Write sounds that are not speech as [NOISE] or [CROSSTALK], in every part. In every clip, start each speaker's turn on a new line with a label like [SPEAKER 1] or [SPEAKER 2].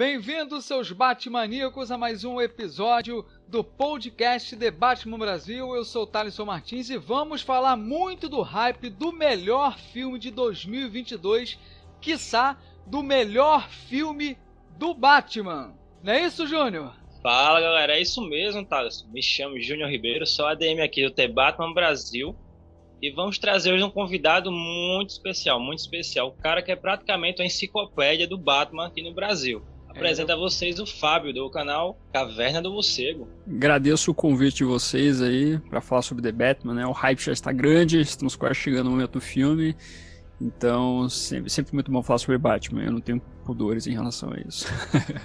[SPEAKER 1] Bem-vindos, seus Batmaníacos, a mais um episódio do podcast The Batman Brasil. Eu sou o Thaleson Martins e vamos falar muito do hype do melhor filme de 2022, quiçá do melhor filme do Batman. Não é isso, Júnior?
[SPEAKER 2] Fala galera, é isso mesmo, Thales. Me chamo Júnior Ribeiro, sou ADM aqui do The Batman Brasil e vamos trazer hoje um convidado muito especial, muito especial, o cara que é praticamente a enciclopédia do Batman aqui no Brasil. Apresenta a vocês o Fábio do canal Caverna do Morcego.
[SPEAKER 3] Agradeço o convite de vocês aí para falar sobre The Batman, né? O hype já está grande, estamos quase chegando no momento do filme. Então, sempre, sempre muito bom falar sobre Batman. Eu não tenho pudores em relação a isso.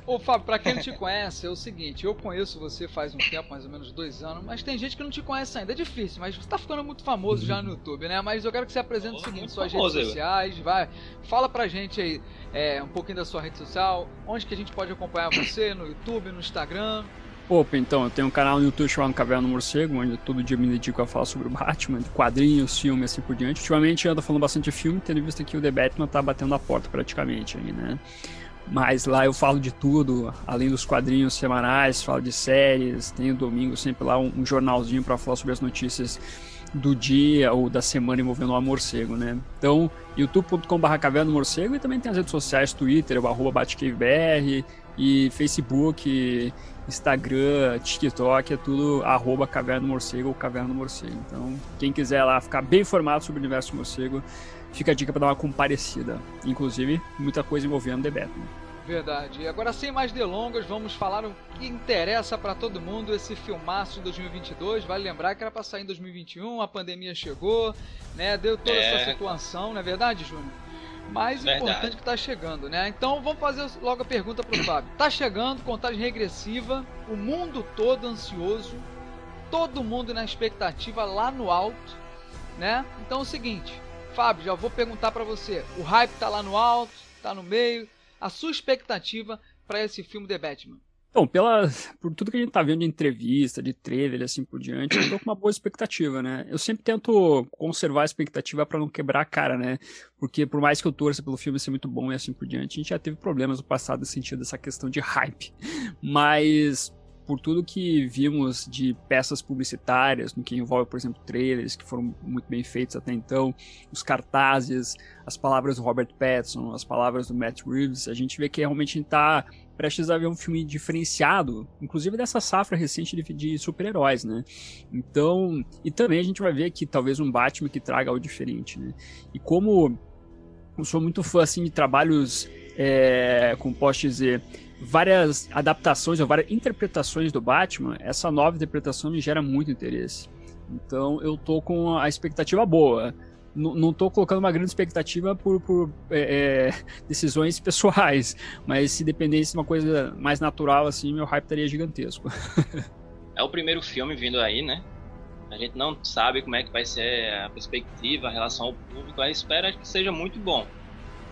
[SPEAKER 1] Ô, Fábio, pra quem não te conhece, é o seguinte: eu conheço você faz um tempo, mais ou menos dois anos, mas tem gente que não te conhece ainda. É difícil, mas você tá ficando muito famoso uhum. já no YouTube, né? Mas eu quero que você apresente oh, o seguinte: suas famoso, redes sociais, vai. Fala pra gente aí é, um pouquinho da sua rede social, onde que a gente pode acompanhar você, no YouTube, no Instagram.
[SPEAKER 3] Opa, então, eu tenho um canal no YouTube chamado Caverna do Morcego, onde todo dia me dedico a falar sobre o Batman, quadrinhos, filmes assim por diante. Ultimamente ando falando bastante de filme, tendo visto que o The Batman tá batendo a porta praticamente aí, né? Mas lá eu falo de tudo, além dos quadrinhos semanais, falo de séries, tenho domingo sempre lá um, jornalzinho para falar sobre as notícias do dia ou da semana envolvendo o morcego, né? Então, youtube.com.br caverna morcego e também tem as redes sociais, Twitter, o arroba BatcaveBR e Facebook Instagram, TikTok, é tudo arroba Caverna do Morcego ou Caverna do Morcego. Então, quem quiser lá ficar bem informado sobre o universo do morcego, fica a dica para dar uma comparecida. Inclusive, muita coisa envolvendo The Batman.
[SPEAKER 1] Verdade. E agora, sem mais delongas, vamos falar o que interessa para todo mundo esse filmaço de 2022. Vale lembrar que era para sair em 2021, a pandemia chegou, né? Deu toda é. essa situação, não é verdade, Júnior? Mais Verdade. importante que está chegando, né? Então vamos fazer logo a pergunta para o Fábio. Tá chegando, contagem regressiva, o mundo todo ansioso, todo mundo na expectativa lá no alto, né? Então é o seguinte, Fábio, já vou perguntar para você. O hype tá lá no alto, tá no meio. A sua expectativa para esse filme The Batman?
[SPEAKER 3] Bom, pela, [LAUGHS] por tudo que a gente tá vendo de entrevista, de trailer assim por diante, eu tô com uma boa expectativa, né? Eu sempre tento conservar a expectativa para não quebrar a cara, né? Porque por mais que eu torça pelo filme ser muito bom e assim por diante, a gente já teve problemas no passado no sentido dessa questão de hype. Mas por tudo que vimos de peças publicitárias, no que envolve, por exemplo, trailers que foram muito bem feitos até então, os cartazes, as palavras do Robert Pattinson, as palavras do Matt Reeves, a gente vê que realmente a gente tá prestes a ver um filme diferenciado, inclusive dessa safra recente de, de super-heróis, né? Então, e também a gente vai ver aqui talvez um Batman que traga algo diferente, né? E como eu sou muito fã assim de trabalhos, é, como posso dizer, várias adaptações ou várias interpretações do Batman, essa nova interpretação me gera muito interesse. Então eu tô com a expectativa boa não estou colocando uma grande expectativa por, por é, é, [LAUGHS] decisões pessoais, mas se dependesse de uma coisa mais natural, assim, meu hype estaria gigantesco. [LAUGHS]
[SPEAKER 2] é o primeiro filme vindo aí, né? A gente não sabe como é que vai ser a perspectiva, a relação ao público, a espera que seja muito bom.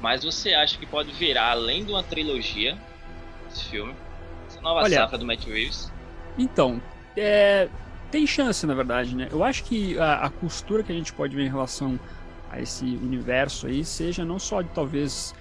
[SPEAKER 2] Mas você acha que pode virar, além de uma trilogia, esse filme, essa nova Olha, safra do Matt Reeves?
[SPEAKER 3] Então, é, tem chance, na verdade, né? Eu acho que a, a, costura que a gente pode ver em relação a esse universo aí seja não só de talvez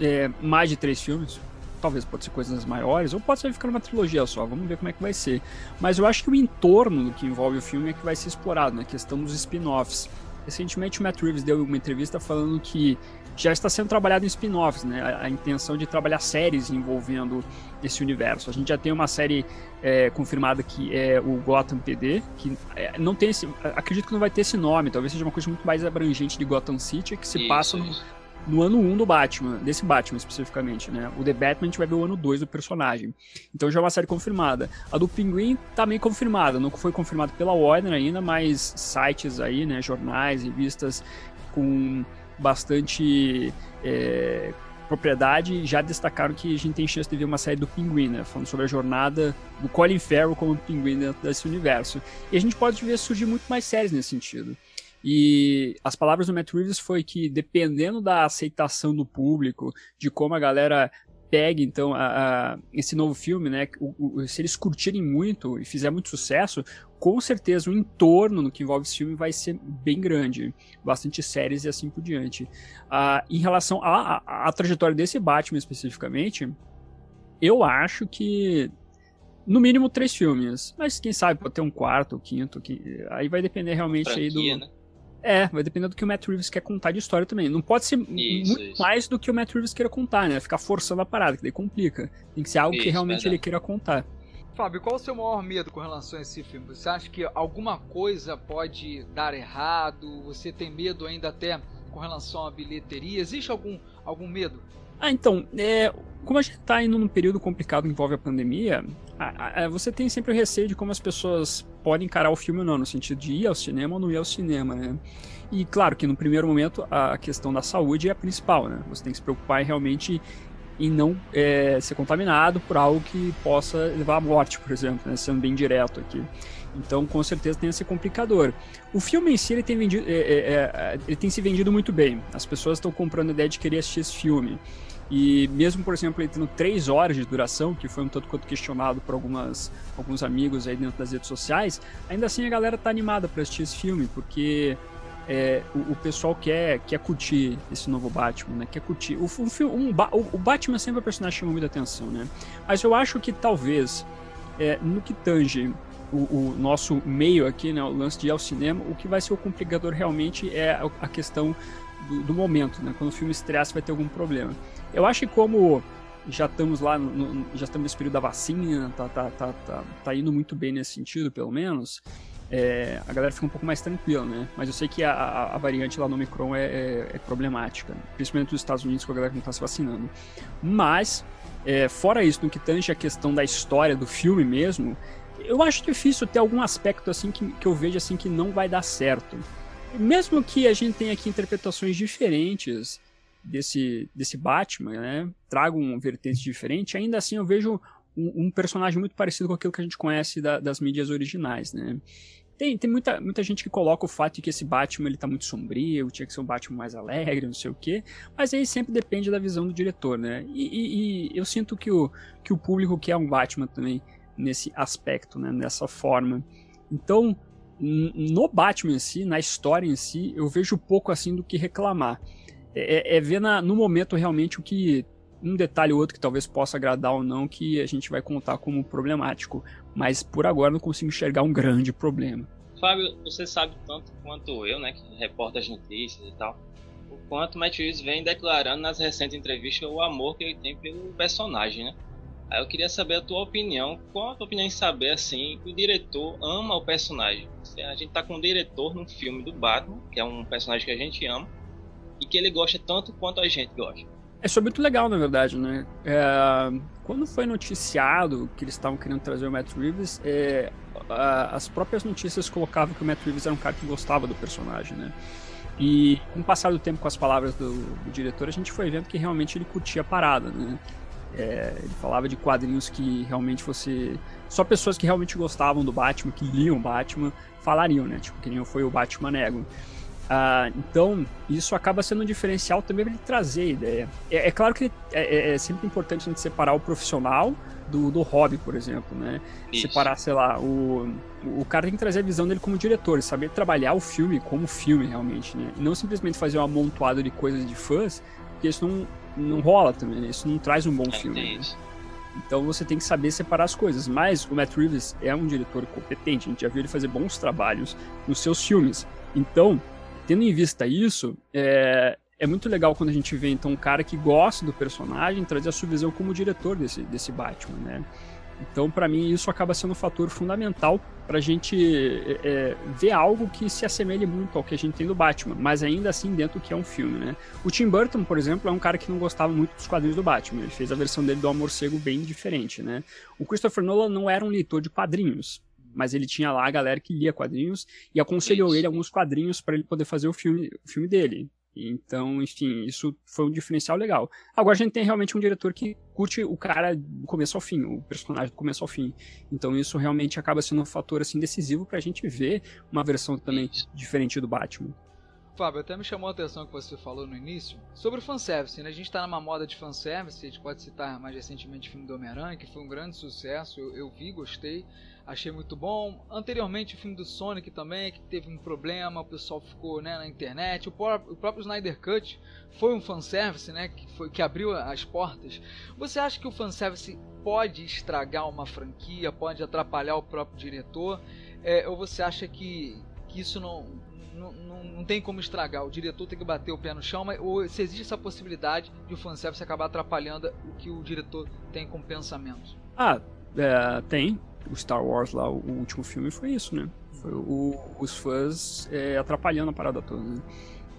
[SPEAKER 3] é, mais de três filmes, talvez pode ser coisas maiores, ou pode ser ficar numa trilogia só, vamos ver como é que vai ser. Mas eu acho que o entorno do que envolve o filme é que vai ser explorado, na né? questão dos spin-offs. Recentemente o Matt Reeves deu uma entrevista falando que já está sendo trabalhado em spin-offs, né? A, a, intenção de trabalhar séries envolvendo esse universo. A gente já tem uma série é, confirmada que é o Gotham PD, que é, não tem esse, acredito que não vai ter esse nome, talvez seja uma coisa muito mais abrangente de Gotham City, que se isso, passa no, no, ano 1 do Batman, desse Batman especificamente, né? O The Batman a gente vai ver o ano 2 do personagem. Então já é uma série confirmada. A do Pinguim também confirmada, não foi confirmada pela Warner ainda, mas sites aí, né, jornais, revistas com bastante é, propriedade já destacaram que a gente tem chance de ver uma série do Pinguim, né? Falando sobre a jornada do Colin Farrell como Pinguim dentro desse universo. E a gente pode ver surgir muito mais séries nesse sentido. E as palavras do Matt Reeves foi que dependendo da aceitação do público, de como a galera pegue então a, a, esse novo filme, né? O, o, se eles curtirem muito e fizer muito sucesso, com certeza o entorno no que envolve esse filme vai ser bem grande, bastante séries e assim por diante. Ah, em relação à trajetória desse Batman especificamente, Eu acho que no mínimo três filmes, mas quem sabe pode ter um quarto, quinto, aí vai depender realmente Franquia, aí do né? É, vai depender do que o Matt Reeves quer contar de história também. Não pode ser isso, muito isso. mais do que o Matt Reeves queira contar, né? Ficar forçando a parada, que daí complica. Tem que ser algo isso, que realmente verdade. ele queira contar.
[SPEAKER 1] Fábio, qual é o seu maior medo com relação a esse filme? Você acha que alguma coisa pode dar errado? Você tem medo ainda até com relação à bilheteria? Existe algum, algum medo?
[SPEAKER 3] Ah, então, é, como a gente está indo num período complicado que envolve a pandemia, a, a, você tem sempre o receio de como as pessoas podem encarar o filme ou não, no sentido de ir ao cinema ou não ir ao cinema, né? E claro que no primeiro momento a questão da saúde é a principal, né? Você tem que se preocupar realmente em não é, ser contaminado por algo que possa levar à morte, por exemplo, né? sendo bem direto aqui. Então, com certeza tem esse complicador. O filme em si ele tem, vendido, é, é, é ele tem se vendido muito bem. As pessoas estão comprando a ideia de querer assistir esse filme. E mesmo, por exemplo, ele tendo três horas de duração, que foi um tanto quanto questionado por algumas, alguns amigos aí dentro das redes sociais, ainda assim a galera tá animada para assistir esse filme, porque é, o, o, pessoal quer, quer curtir esse novo Batman, né? Quer curtir. O, um, um, o Batman sempre é um personagem que chama muita atenção, né? Mas eu acho que talvez, é, no que tange o, o, nosso meio aqui, né? O lance de ir ao cinema, o que vai ser o complicador realmente é a questão do, do momento, né? Quando o filme estrear, vai ter algum problema. Eu acho que como já estamos lá, no, já estamos nesse período da vacina, tá, tá, tá, tá, tá indo muito bem nesse sentido, pelo menos, é, a galera fica um pouco mais tranquila, né? Mas eu sei que a, a, variante lá no Omicron é, é, é, problemática, principalmente nos Estados Unidos, com a galera que não está se vacinando. Mas, é, fora isso, no que tange a questão da história do filme mesmo, eu acho difícil ter algum aspecto assim que, que eu vejo assim que não vai dar certo. Mesmo que a gente tenha aqui interpretações diferentes, desse, desse Batman, né, traga um vertente diferente, ainda assim eu vejo um, um personagem muito parecido com aquilo que a gente conhece da, das mídias originais, né. Tem, tem muita, muita gente que coloca o fato de que esse Batman ele tá muito sombrio, tinha que ser um Batman mais alegre, não sei o quê, mas aí sempre depende da visão do diretor, né? E, e, e eu sinto que o, que o público quer um Batman também nesse aspecto, né? Nessa forma. Então, no Batman em si, na história em si, eu vejo pouco assim do que reclamar é, é, ver na, no momento realmente o que um detalhe ou outro que talvez possa agradar ou não que a gente vai contar como problemático, mas por agora não consigo enxergar um grande problema.
[SPEAKER 2] Fábio, você sabe tanto quanto eu, né, que reporta as notícias e tal, o quanto Matt Reeves vem declarando nas recentes entrevistas o amor que ele tem pelo personagem, né? Aí eu queria saber a tua opinião, qual a tua opinião em saber assim que o diretor ama o personagem? A gente tá com um diretor no filme do Batman, que é um personagem que a gente ama, e que ele gosta tanto quanto a gente gosta.
[SPEAKER 3] É é muito legal, na verdade, né? É, quando foi noticiado que eles estavam querendo trazer o Matt Reeves, é, a, as próprias notícias colocavam que o Matt Reeves era um cara que gostava do personagem, né? E com o passar do tempo com as palavras do, do diretor, a gente foi vendo que realmente ele curtia a parada, né? É, ele falava de quadrinhos que realmente fosse. Só pessoas que realmente gostavam do Batman, que liam Batman, falariam, né? Tipo, que nem foi o Batman Nego. Ah, então, isso acaba sendo um diferencial também para ele trazer a ideia. É, é claro que é, é, é, sempre importante a gente separar o profissional do, do hobby, por exemplo, né? Isso. Separar, sei lá, o, o cara tem que trazer a visão dele como diretor, saber trabalhar o filme como filme, realmente, né? E não simplesmente fazer um amontoado de coisas de fãs, porque isso não, não rola também, né? Isso não traz um bom é, filme. Né? Então você tem que saber separar as coisas. Mas o Matt Reeves é um diretor competente, a gente já viu ele fazer bons trabalhos nos seus filmes. Então, Tendo em vista isso, é, é muito legal quando a gente vê então um cara que gosta do personagem trazer a sua visão como diretor desse, desse Batman, né? Então, para mim, isso acaba sendo um fator fundamental para a gente é, é, ver algo que se assemelhe muito ao que a gente tem do Batman, mas ainda assim dentro do que é um filme, né? O Tim Burton, por exemplo, é um cara que não gostava muito dos quadrinhos do Batman. Ele fez a versão dele do Amor Cego bem diferente, né? O Christopher Nolan não era um leitor de quadrinhos mas ele tinha lá a galera que lia quadrinhos e aconselhou ele alguns quadrinhos para ele poder fazer o filme, o filme dele. Então, enfim, isso foi um diferencial legal. Agora a gente tem realmente um diretor que curte o cara do começo ao fim, o personagem do começo ao fim. Então isso realmente acaba sendo um fator assim decisivo pra gente ver uma versão também diferente do Batman.
[SPEAKER 1] Fábio, até me chamou a atenção que você falou no início sobre o fanservice, né? A gente tá numa moda de fanservice, a gente pode citar mais recentemente o filme do Homem-Aranha, que foi um grande sucesso, eu, eu, vi, gostei, achei muito bom. Anteriormente o filme do Sonic também, que teve um problema, o pessoal ficou né, na internet. O, próprio, o próprio Snyder Cut foi um fanservice, né? Que, foi, que abriu as portas. Você acha que o fanservice pode estragar uma franquia, pode atrapalhar o próprio diretor? É, ou você acha que, que isso não não, não, não, tem como estragar. O diretor tem que bater o pé no chão, mas ou se existe essa possibilidade de o fanservice acabar atrapalhando o que o diretor tem como pensamento.
[SPEAKER 3] Ah, é, tem. O Star Wars lá, o, último filme foi isso, né? Foi o, os fãs é, atrapalhando a parada toda. Né?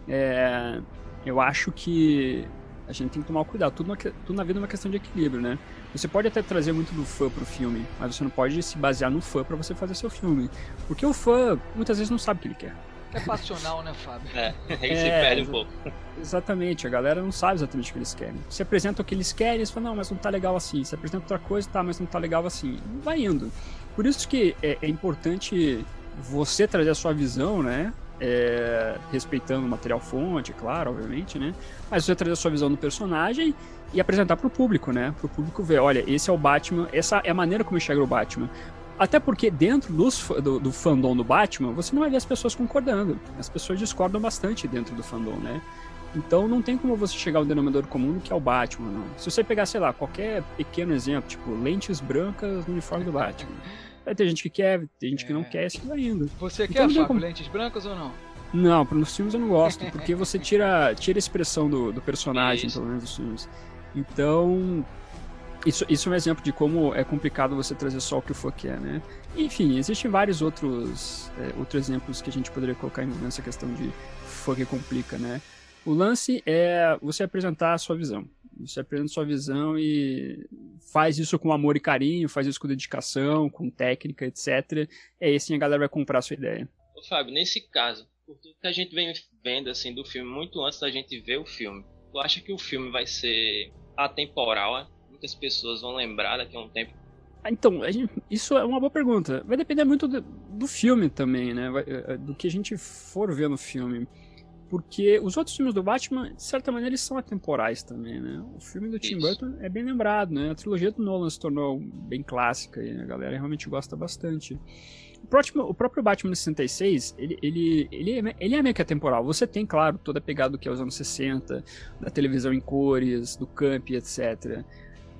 [SPEAKER 3] É, eu acho que a gente tem que tomar cuidado. Tudo, uma, tudo na vida é uma questão de equilíbrio, né? Você pode até trazer muito do fã pro filme, mas você não pode se basear no fã para você fazer seu filme. Porque o fã muitas vezes não sabe o que ele quer.
[SPEAKER 1] É passional, né, Fábio?
[SPEAKER 2] É, aí é, se perde um pouco.
[SPEAKER 3] Exatamente, a galera não sabe exatamente o que eles querem. Se apresenta o que eles querem, eles falam, não, mas não tá legal assim. Se apresenta outra coisa, tá, mas não tá legal assim. Vai indo. Por isso que é, é importante você trazer a sua visão, né? É, respeitando o material fonte, claro, obviamente, né? Mas você trazer a sua visão do personagem e apresentar para o público, né? Para o público ver, olha, esse é o Batman, essa é a maneira como eu enxergo o Batman. Até porque dentro dos, do, do, fandom do Batman, você não vai ver as pessoas concordando. As pessoas discordam bastante dentro do fandom, né? Então não tem como você chegar ao denominador comum que é o Batman. Não. Se você pegar, sei lá, qualquer pequeno exemplo, tipo lentes brancas no uniforme do Batman. Vai ter gente que quer, tem gente é. que não é. quer, vai indo.
[SPEAKER 1] Você então, quer, Fábio, como... lentes brancas ou não?
[SPEAKER 3] Não, nos filmes eu não gosto, [LAUGHS] porque você tira, tira a expressão do, do personagem, Isso. pelo menos, dos filmes. Então, isso, isso é um exemplo de como é complicado você trazer só o que o fã quer, né? Enfim, existem vários outros, é, outros exemplos que a gente poderia colocar nessa questão de fã que complica, né? O lance é você apresentar a sua visão. Você apresenta a sua visão e faz isso com amor e carinho, faz isso com dedicação, com técnica, etc. É assim a galera vai comprar a sua ideia.
[SPEAKER 2] Ô, Fábio, nesse caso, por tudo que a gente vem vendo assim do filme muito antes da gente ver o filme, tu acha que o filme vai ser atemporal? Muitas pessoas vão lembrar daqui a um tempo?
[SPEAKER 3] Ah, então, gente, isso é uma boa pergunta. Vai depender muito do, do filme também, né? Vai, é, é, do que a gente for ver no filme. Porque os outros filmes do Batman, de certa maneira, eles são atemporais também, né? O filme do Tim Burton é bem lembrado, né? A trilogia do Nolan se tornou bem clássica e a galera realmente gosta bastante. O, próximo, o próprio Batman 66, ele, ele, ele, é, ele é meio que atemporal. Você tem, claro, toda a pegada do que é os anos 60, da televisão em cores, do camp, etc.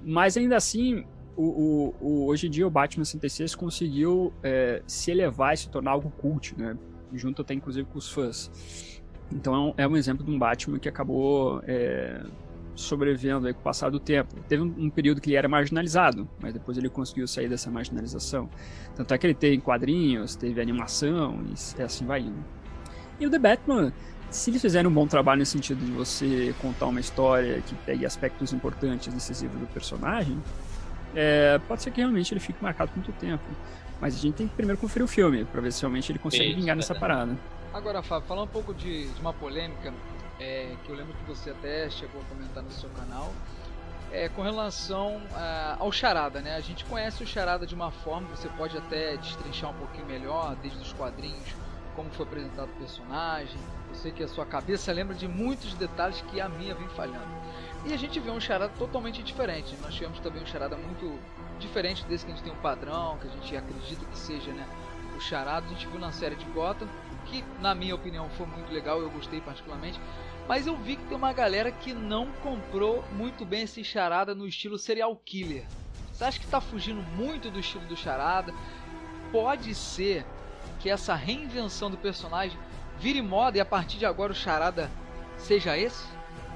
[SPEAKER 3] Mas ainda assim, o, o, o, hoje em dia o Batman 66 conseguiu é, se elevar e se tornar algo cult, né? Junto até inclusive com os fãs. Então é um, é um exemplo de um Batman que acabou é, sobrevivendo com o passar do tempo. Teve um, um, período que ele era marginalizado, mas depois ele conseguiu sair dessa marginalização. Tanto é que ele teve quadrinhos, teve animação e assim vai indo. E o The Batman se eles fizerem um bom trabalho no sentido de você contar uma história que pegue aspectos importantes, decisivos do personagem, é, pode ser que realmente ele fique marcado por muito tempo. Mas a gente tem que primeiro conferir o filme, para ver se realmente ele consegue vingar nessa parada.
[SPEAKER 1] Agora, Fábio, falar um pouco de, de uma polêmica é, que eu lembro que você até chegou a comentar no seu canal, é, com relação a, ao Charada, né? A gente conhece o Charada de uma forma, você pode até destrinchar um pouquinho melhor, desde os quadrinhos, como foi apresentado o personagem, eu sei que a sua cabeça lembra de muitos detalhes que a minha vem falhando. E a gente vê um charada totalmente diferente. Nós tivemos também um charada muito diferente desse que a gente tem um padrão, que a gente acredita que seja, né? O charada a gente viu na série de Gotham, que na minha opinião foi muito legal, eu gostei particularmente. Mas eu vi que tem uma galera que não comprou muito bem esse charada no estilo serial killer. Você acha que está fugindo muito do estilo do charada? Pode ser que essa reinvenção do personagem vire moda e a partir de agora o charada seja esse?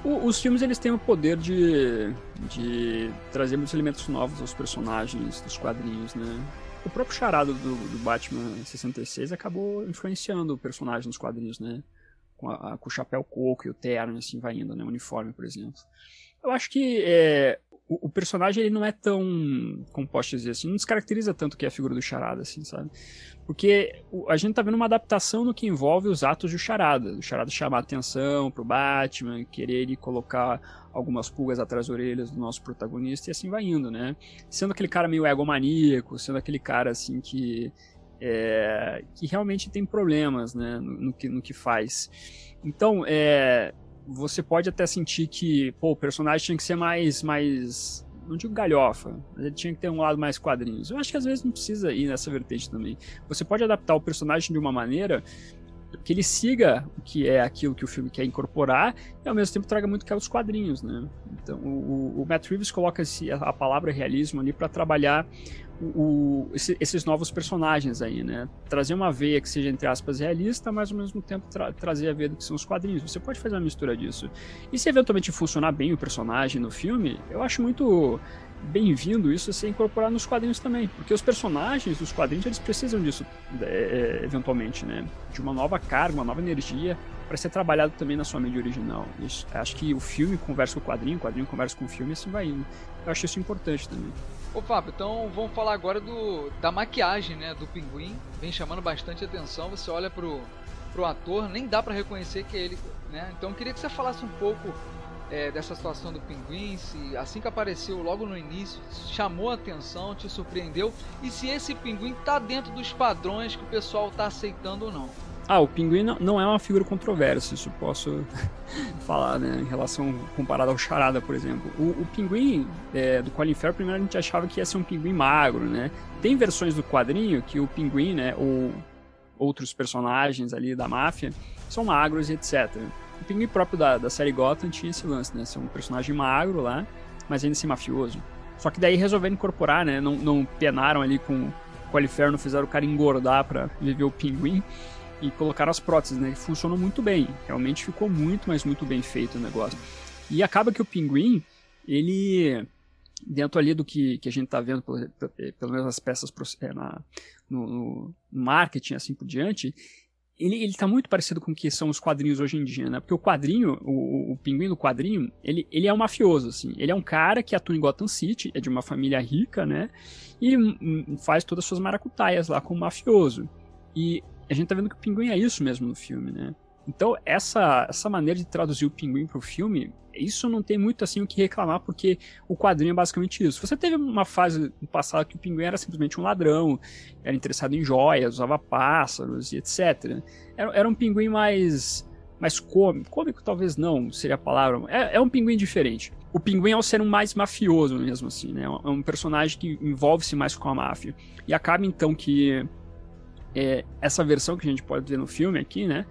[SPEAKER 3] O, os filmes eles têm o poder de, de trazer muitos elementos novos aos personagens dos quadrinhos, né? O próprio charada do, do Batman 66 acabou influenciando o personagem nos quadrinhos, né? Com, a, com o chapéu coco e o terno, assim, vai indo, né? O uniforme, por exemplo. Eu acho que é, o, o, personagem ele não é tão, como posso dizer assim, não descaracteriza tanto que é a figura do charada, assim, sabe? Porque a gente tá vendo uma adaptação no que envolve os atos do Charada. O Charada chamar atenção pro Batman, querer ele colocar algumas pulgas atrás das orelhas do nosso protagonista e assim vai indo, né? Sendo aquele cara meio egomaníaco, sendo aquele cara assim que é, que realmente tem problemas né, no, no, que, no que faz. Então, é, você pode até sentir que pô, o personagem tinha que ser mais, mais não digo galhofa, mas ele tinha que ter um lado mais quadrinhos. Eu acho que às vezes não precisa ir nessa vertente também. Você pode adaptar o personagem de uma maneira que ele siga o que é aquilo que o filme quer incorporar e ao mesmo tempo traga muito que é os quadrinhos, né? Então o, o Matt Reeves coloca a palavra realismo ali para trabalhar o, esse, esses novos personagens aí, né? Trazer uma veia que seja, entre aspas, realista, mas ao mesmo tempo tra trazer a veia do que são os quadrinhos. Você pode fazer uma mistura disso. E se eventualmente funcionar bem o personagem no filme, eu acho muito bem-vindo isso a ser incorporado nos quadrinhos também, porque os personagens dos quadrinhos eles precisam disso é, é, eventualmente, né? De uma nova carga, uma nova energia para ser trabalhado também na sua mídia original. Isso, acho que o filme conversa com o quadrinho, o quadrinho conversa com o filme, assim vai indo. Eu acho isso importante também.
[SPEAKER 1] Ô Fábio, então vamos falar agora do, da maquiagem né, do pinguim. Vem chamando bastante atenção. Você olha pro, pro ator, nem dá para reconhecer que é ele. Né? Então eu queria que você falasse um pouco é, dessa situação do pinguim, se assim que apareceu logo no início, chamou a atenção, te surpreendeu, e se esse pinguim tá dentro dos padrões que o pessoal tá aceitando ou não.
[SPEAKER 3] Ah, o pinguim não é uma figura controversa, isso posso [LAUGHS] falar, né, em relação comparado ao Charada, por exemplo. O, o pinguim é, do Colin Farrell, primeiro a gente achava que ia ser um pinguim magro, né? Tem versões do quadrinho que o pinguim, né, ou outros personagens ali da máfia, são magros e etc. O pinguim próprio da, da série Gotham tinha esse lance, né, ser um personagem magro lá, mas ainda ser mafioso. Só que daí resolveram incorporar, né, não, não penaram ali com o Colin Farrell, não fizeram o cara engordar para viver o pinguim e colocaram as próteses, né? E funcionou muito bem. Realmente ficou muito, mas muito bem feito o negócio. E acaba que o pinguim, ele dentro ali do que, que a gente está vendo, pelo, pelo menos as peças é, na, no, no, marketing, assim por diante, ele, ele tá muito parecido com o que são os quadrinhos hoje em dia, né? Porque o quadrinho, o, o pinguim do quadrinho, ele, ele é um mafioso, assim. Ele é um cara que atua em Gotham City, é de uma família rica, né? E faz todas as suas maracutaias lá como mafioso. E a gente tá vendo que o pinguim é isso mesmo no filme, né? Então, essa, essa maneira de traduzir o pinguim pro filme, isso não tem muito assim o que reclamar, porque o quadrinho é basicamente isso. Você teve uma fase no passado que o pinguim era simplesmente um ladrão, era interessado em joias, usava pássaros e etc. Era, era um pinguim mais, mais cômico. Cômico talvez não seria a palavra. É, é um pinguim diferente. O pinguim é um ser mais mafioso mesmo, assim, né? É um personagem que envolve-se mais com a máfia. E acaba então que é, essa versão que a gente pode ver no filme aqui, né?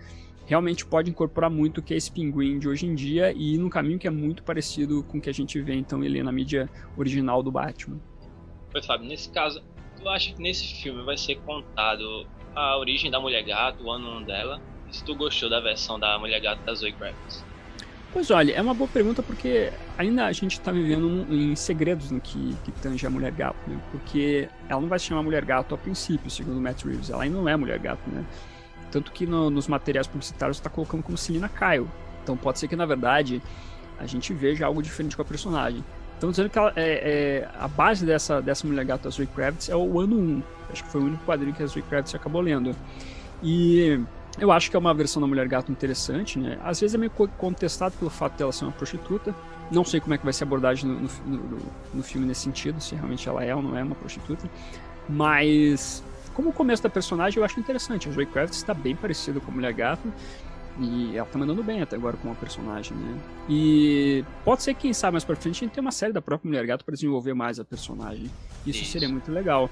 [SPEAKER 3] Realmente pode incorporar muito o que é esse pinguim de hoje em dia e num caminho que é muito parecido com o que a gente vê então ele na mídia original do Batman.
[SPEAKER 2] Pois, Fábio, nesse caso, tu acha que nesse filme vai ser contado a origem da Mulher Gato, o ano dela? E se tu gostou da versão da Mulher Gato da Zoe Kravitz?
[SPEAKER 3] Pois olha, é uma boa pergunta porque ainda a gente está vivendo em segredos no que, que tange a Mulher Gato, né? Porque ela não vai se chamar Mulher Gato a princípio, segundo Matt Reeves. Ela ainda não é Mulher Gato, né? Tanto que no, nos materiais publicitários está colocando como Selina Kyle. Então pode ser que na verdade a gente veja algo diferente com a personagem. Estão dizendo que ela, é, é, a base dessa, dessa Mulher Gato, a Zoe Kravitz, é o ano 1. Acho que foi o único quadrinho que a Zoe Kravitz acabou lendo. E eu acho que é uma versão da Mulher Gato interessante, né? Às vezes é meio contestado pelo fato dela ser uma prostituta. Não sei como é que vai ser a abordagem no, no, no, no filme nesse sentido, se realmente ela é ou não é uma prostituta. Mas, como o começo da personagem, eu acho interessante. A Zoe Kravitz está bem parecida com a Mulher Gato. E ela tá mandando bem até agora com a personagem, né? E pode ser que, quem sabe, mais pra frente a gente tenha uma série da própria Mulher Gato para desenvolver mais a personagem. Isso, Isso, seria muito legal.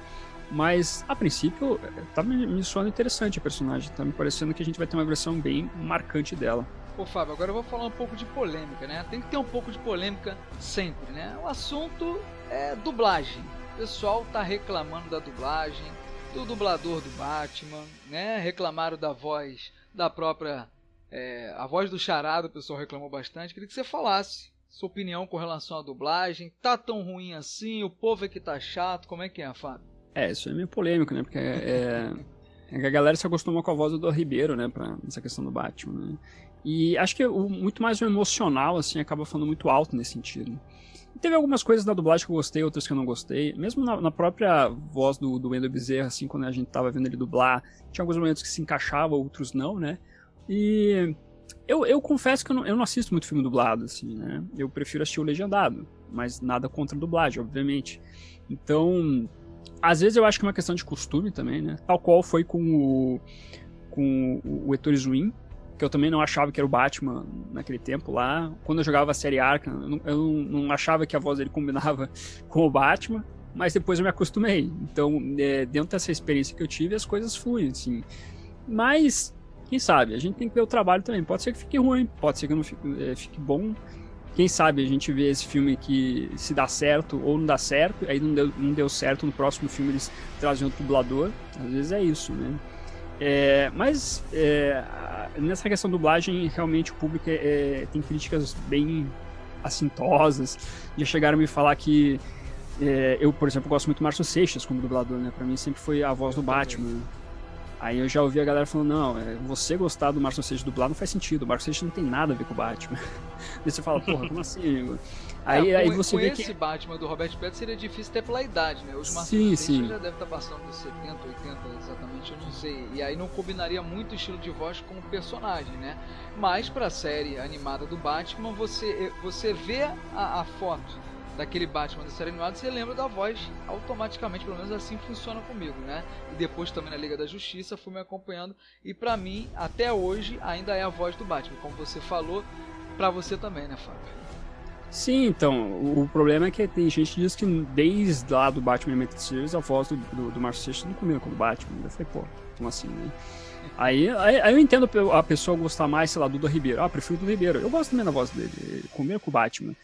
[SPEAKER 3] Mas, a princípio, tá me, me soando interessante a personagem. Tá me parecendo que a gente vai ter uma versão bem marcante dela.
[SPEAKER 1] Pô, Fábio, agora eu vou falar um pouco de polêmica, né? Tem que ter um pouco de polêmica sempre, né? O assunto é dublagem. O pessoal tá reclamando da dublagem, do dublador do Batman, né? Reclamaram da voz da própria. É, a voz do Charado, o pessoal reclamou bastante. Queria que você falasse sua opinião com relação à dublagem. Tá tão ruim assim? O povo é que tá chato? Como é que é, Fábio?
[SPEAKER 3] É, isso é meio polêmico, né? Porque é, é, a galera se acostumou com a voz do Ribeiro, né? Pra, nessa questão do Batman, né? E acho que o, muito mais o emocional, assim, acaba falando muito alto nesse sentido. Teve algumas coisas da dublagem que eu gostei, outras que eu não gostei. Mesmo na, na própria voz do, do Wendell Bezerra, assim, quando a gente tava vendo ele dublar, tinha alguns momentos que se encaixava, outros não, né? E eu, eu confesso que eu não, eu não assisto muito filme dublado, assim, né? Eu prefiro assistir o legendado, mas nada contra a dublagem, obviamente. Então, às vezes eu acho que é uma questão de costume também, né? Tal qual foi com o, com o Ettore Zwin, que eu também não achava que era o Batman naquele tempo lá. Quando eu jogava a série Arkham, eu não, eu não achava que a voz dele combinava [LAUGHS] com o Batman, mas depois eu me acostumei. Então, é, dentro dessa experiência que eu tive, as coisas fluem, assim. Mas, quem sabe, a gente tem que ver o trabalho também. Pode ser que fique ruim, pode ser que não fique, é, fique bom. Quem sabe a gente vê esse filme que se dá certo ou não dá certo, aí não deu, não deu certo, no próximo filme eles trazem outro dublador. Às vezes é isso, né? É, mas é, nessa questão dublagem, realmente o público é, tem críticas bem assintosas. Já chegaram a me falar que é, eu, por exemplo, gosto muito do Márcio Seixas como dublador, né? Pra mim sempre foi a voz do Batman. Aí eu já ouvi a galera falando, não, é, você gostar do Márcio Seixas dublar não faz sentido, o Márcio Seixas não tem nada a ver com o Batman. [LAUGHS] Aí você fala, porra, como assim, amigo?
[SPEAKER 1] Aí, é, aí você com vê esse que... Batman do Robert Pattinson seria difícil até pela idade, né? Os Márcio Seixas já deve estar passando dos 70, 80 exatamente, eu não sei. E aí não combinaria muito o estilo de voz com o personagem, né? Mas pra série animada do Batman, você, você vê a, a foto daquele Batman da série animada, você lembra da voz automaticamente, pelo menos assim funciona comigo, né? E depois também na Liga da Justiça fui me acompanhando e para mim, até hoje, ainda é a voz do Batman, como você falou, para você também, né, Fábio?
[SPEAKER 3] Sim, então, o problema é que tem gente que diz que desde lá do Batman Animated Series a voz do, do, do Marcio Seixas não combina com o Batman. Eu falei, pô, como assim, né? Aí, aí, aí, eu entendo a pessoa gostar mais, sei lá, do Duda Ribeiro. Ah, prefiro o Duda Ribeiro. Eu gosto também da voz dele, combina com o Batman.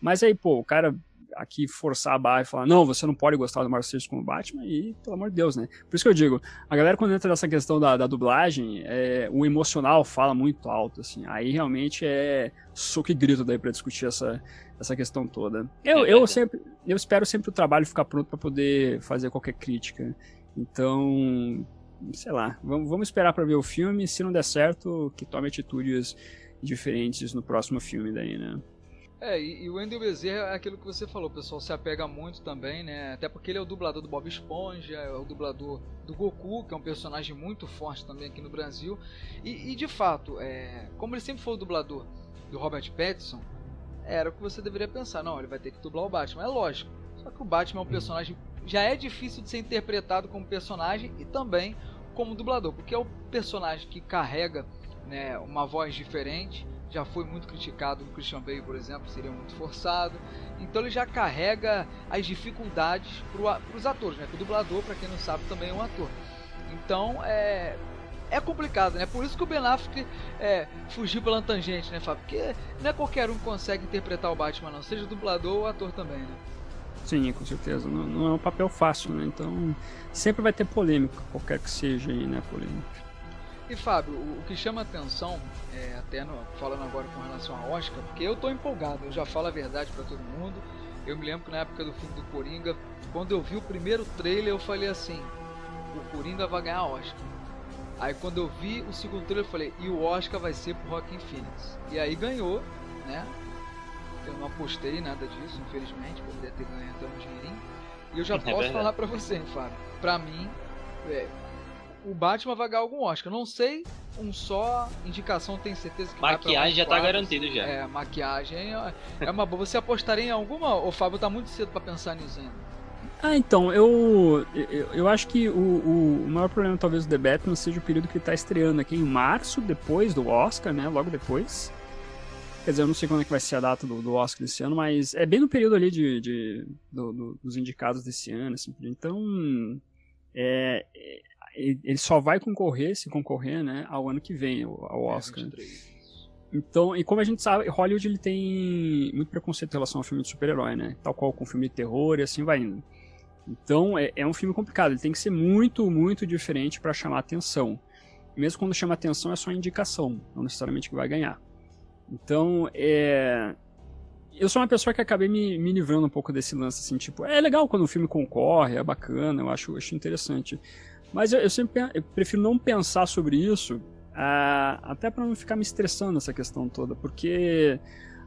[SPEAKER 3] Mas aí, pô, o cara aqui forçar a barra e falar, não, você não pode gostar do Marcelo como Batman, e pelo amor de Deus, né? Por isso que eu digo, a galera quando entra nessa questão da, da dublagem, é, o emocional fala muito alto, assim, aí realmente é soco e grito daí pra discutir essa, essa questão toda. Eu, é eu sempre, eu espero sempre o trabalho ficar pronto para poder fazer qualquer crítica, então, sei lá, vamos, vamos esperar para ver o filme, se não der certo, que tome atitudes diferentes no próximo filme daí, né?
[SPEAKER 1] É, e, e, o Wendel Bezerra é aquilo que você falou, o pessoal se apega muito também, né? Até porque ele é o dublador do Bob Esponja, é o dublador do Goku, que é um personagem muito forte também aqui no Brasil. E, e de fato, é, como ele sempre foi o dublador do Robert Pattinson, era o que você deveria pensar. Não, ele vai ter que dublar o Batman. É lógico. Só que o Batman é um personagem. Já é difícil de ser interpretado como personagem e também como dublador, porque é o personagem que carrega né, uma voz diferente já foi muito criticado no Christian Bale, por exemplo, seria muito forçado. Então ele já carrega as dificuldades para os atores, né? o dublador, para quem não sabe, também é um ator. Então é, é complicado, né? Por isso que o Ben Affleck é, fugiu pela tangente, né, Fábio? Porque não é qualquer um que consegue interpretar o Batman, não. Seja dublador ou ator também, né?
[SPEAKER 3] Sim, com certeza. Não, não, é um papel fácil, né? Então sempre vai ter polêmica, qualquer que seja aí, né, polêmica.
[SPEAKER 1] E Fábio, o, que chama atenção, é, até no, falando agora com relação a Oscar, porque eu tô empolgado, eu já falo a verdade para todo mundo. Eu me lembro que na época do filme do Coringa, quando eu vi o primeiro trailer, eu falei assim: o Coringa vai ganhar Oscar. Aí quando eu vi o segundo trailer, eu falei: e o Oscar vai ser pro Rockin' Phoenix. E aí ganhou, né? Eu não apostei nada disso, infelizmente, poderia ter ganho até um dinheirinho. E eu já [LAUGHS] é posso verdade. falar pra você, Fábio. Pra mim, é, o Batman vai ganhar algum Oscar. Não sei um só indicação, tenho certeza que
[SPEAKER 2] Maquiagem já tá garantido já.
[SPEAKER 1] É, maquiagem é, é uma boa. Você apostaria em alguma? Ou Fábio tá muito cedo para pensar nisso ainda?
[SPEAKER 3] Ah, então, eu, eu, eu acho que o, o, o, maior problema talvez do The Batman seja o período que ele tá estreando aqui em março, depois do Oscar, né? Logo depois. Quer dizer, eu não sei quando é que vai ser a data do, do Oscar desse ano, mas é bem no período ali de, de do, do, dos indicados desse ano, assim. Então, é, ele só vai concorrer, se concorrer, né, ao ano que vem, ao Oscar. É, então, e como a gente sabe, Hollywood ele tem muito preconceito em relação ao filme de super-herói, né? Tal qual com filme de terror e assim vai indo. Então, é, é um filme complicado, ele tem que ser muito, muito diferente para chamar atenção. Mesmo quando chama atenção é só indicação, não necessariamente que vai ganhar. Então, é... Eu sou uma pessoa que acabei me, me livrando um pouco desse lance, assim, tipo, é legal quando o filme concorre, é bacana, eu acho, acho interessante. Mas eu, eu sempre eu prefiro não pensar sobre isso, uh, até para não ficar me estressando essa questão toda, porque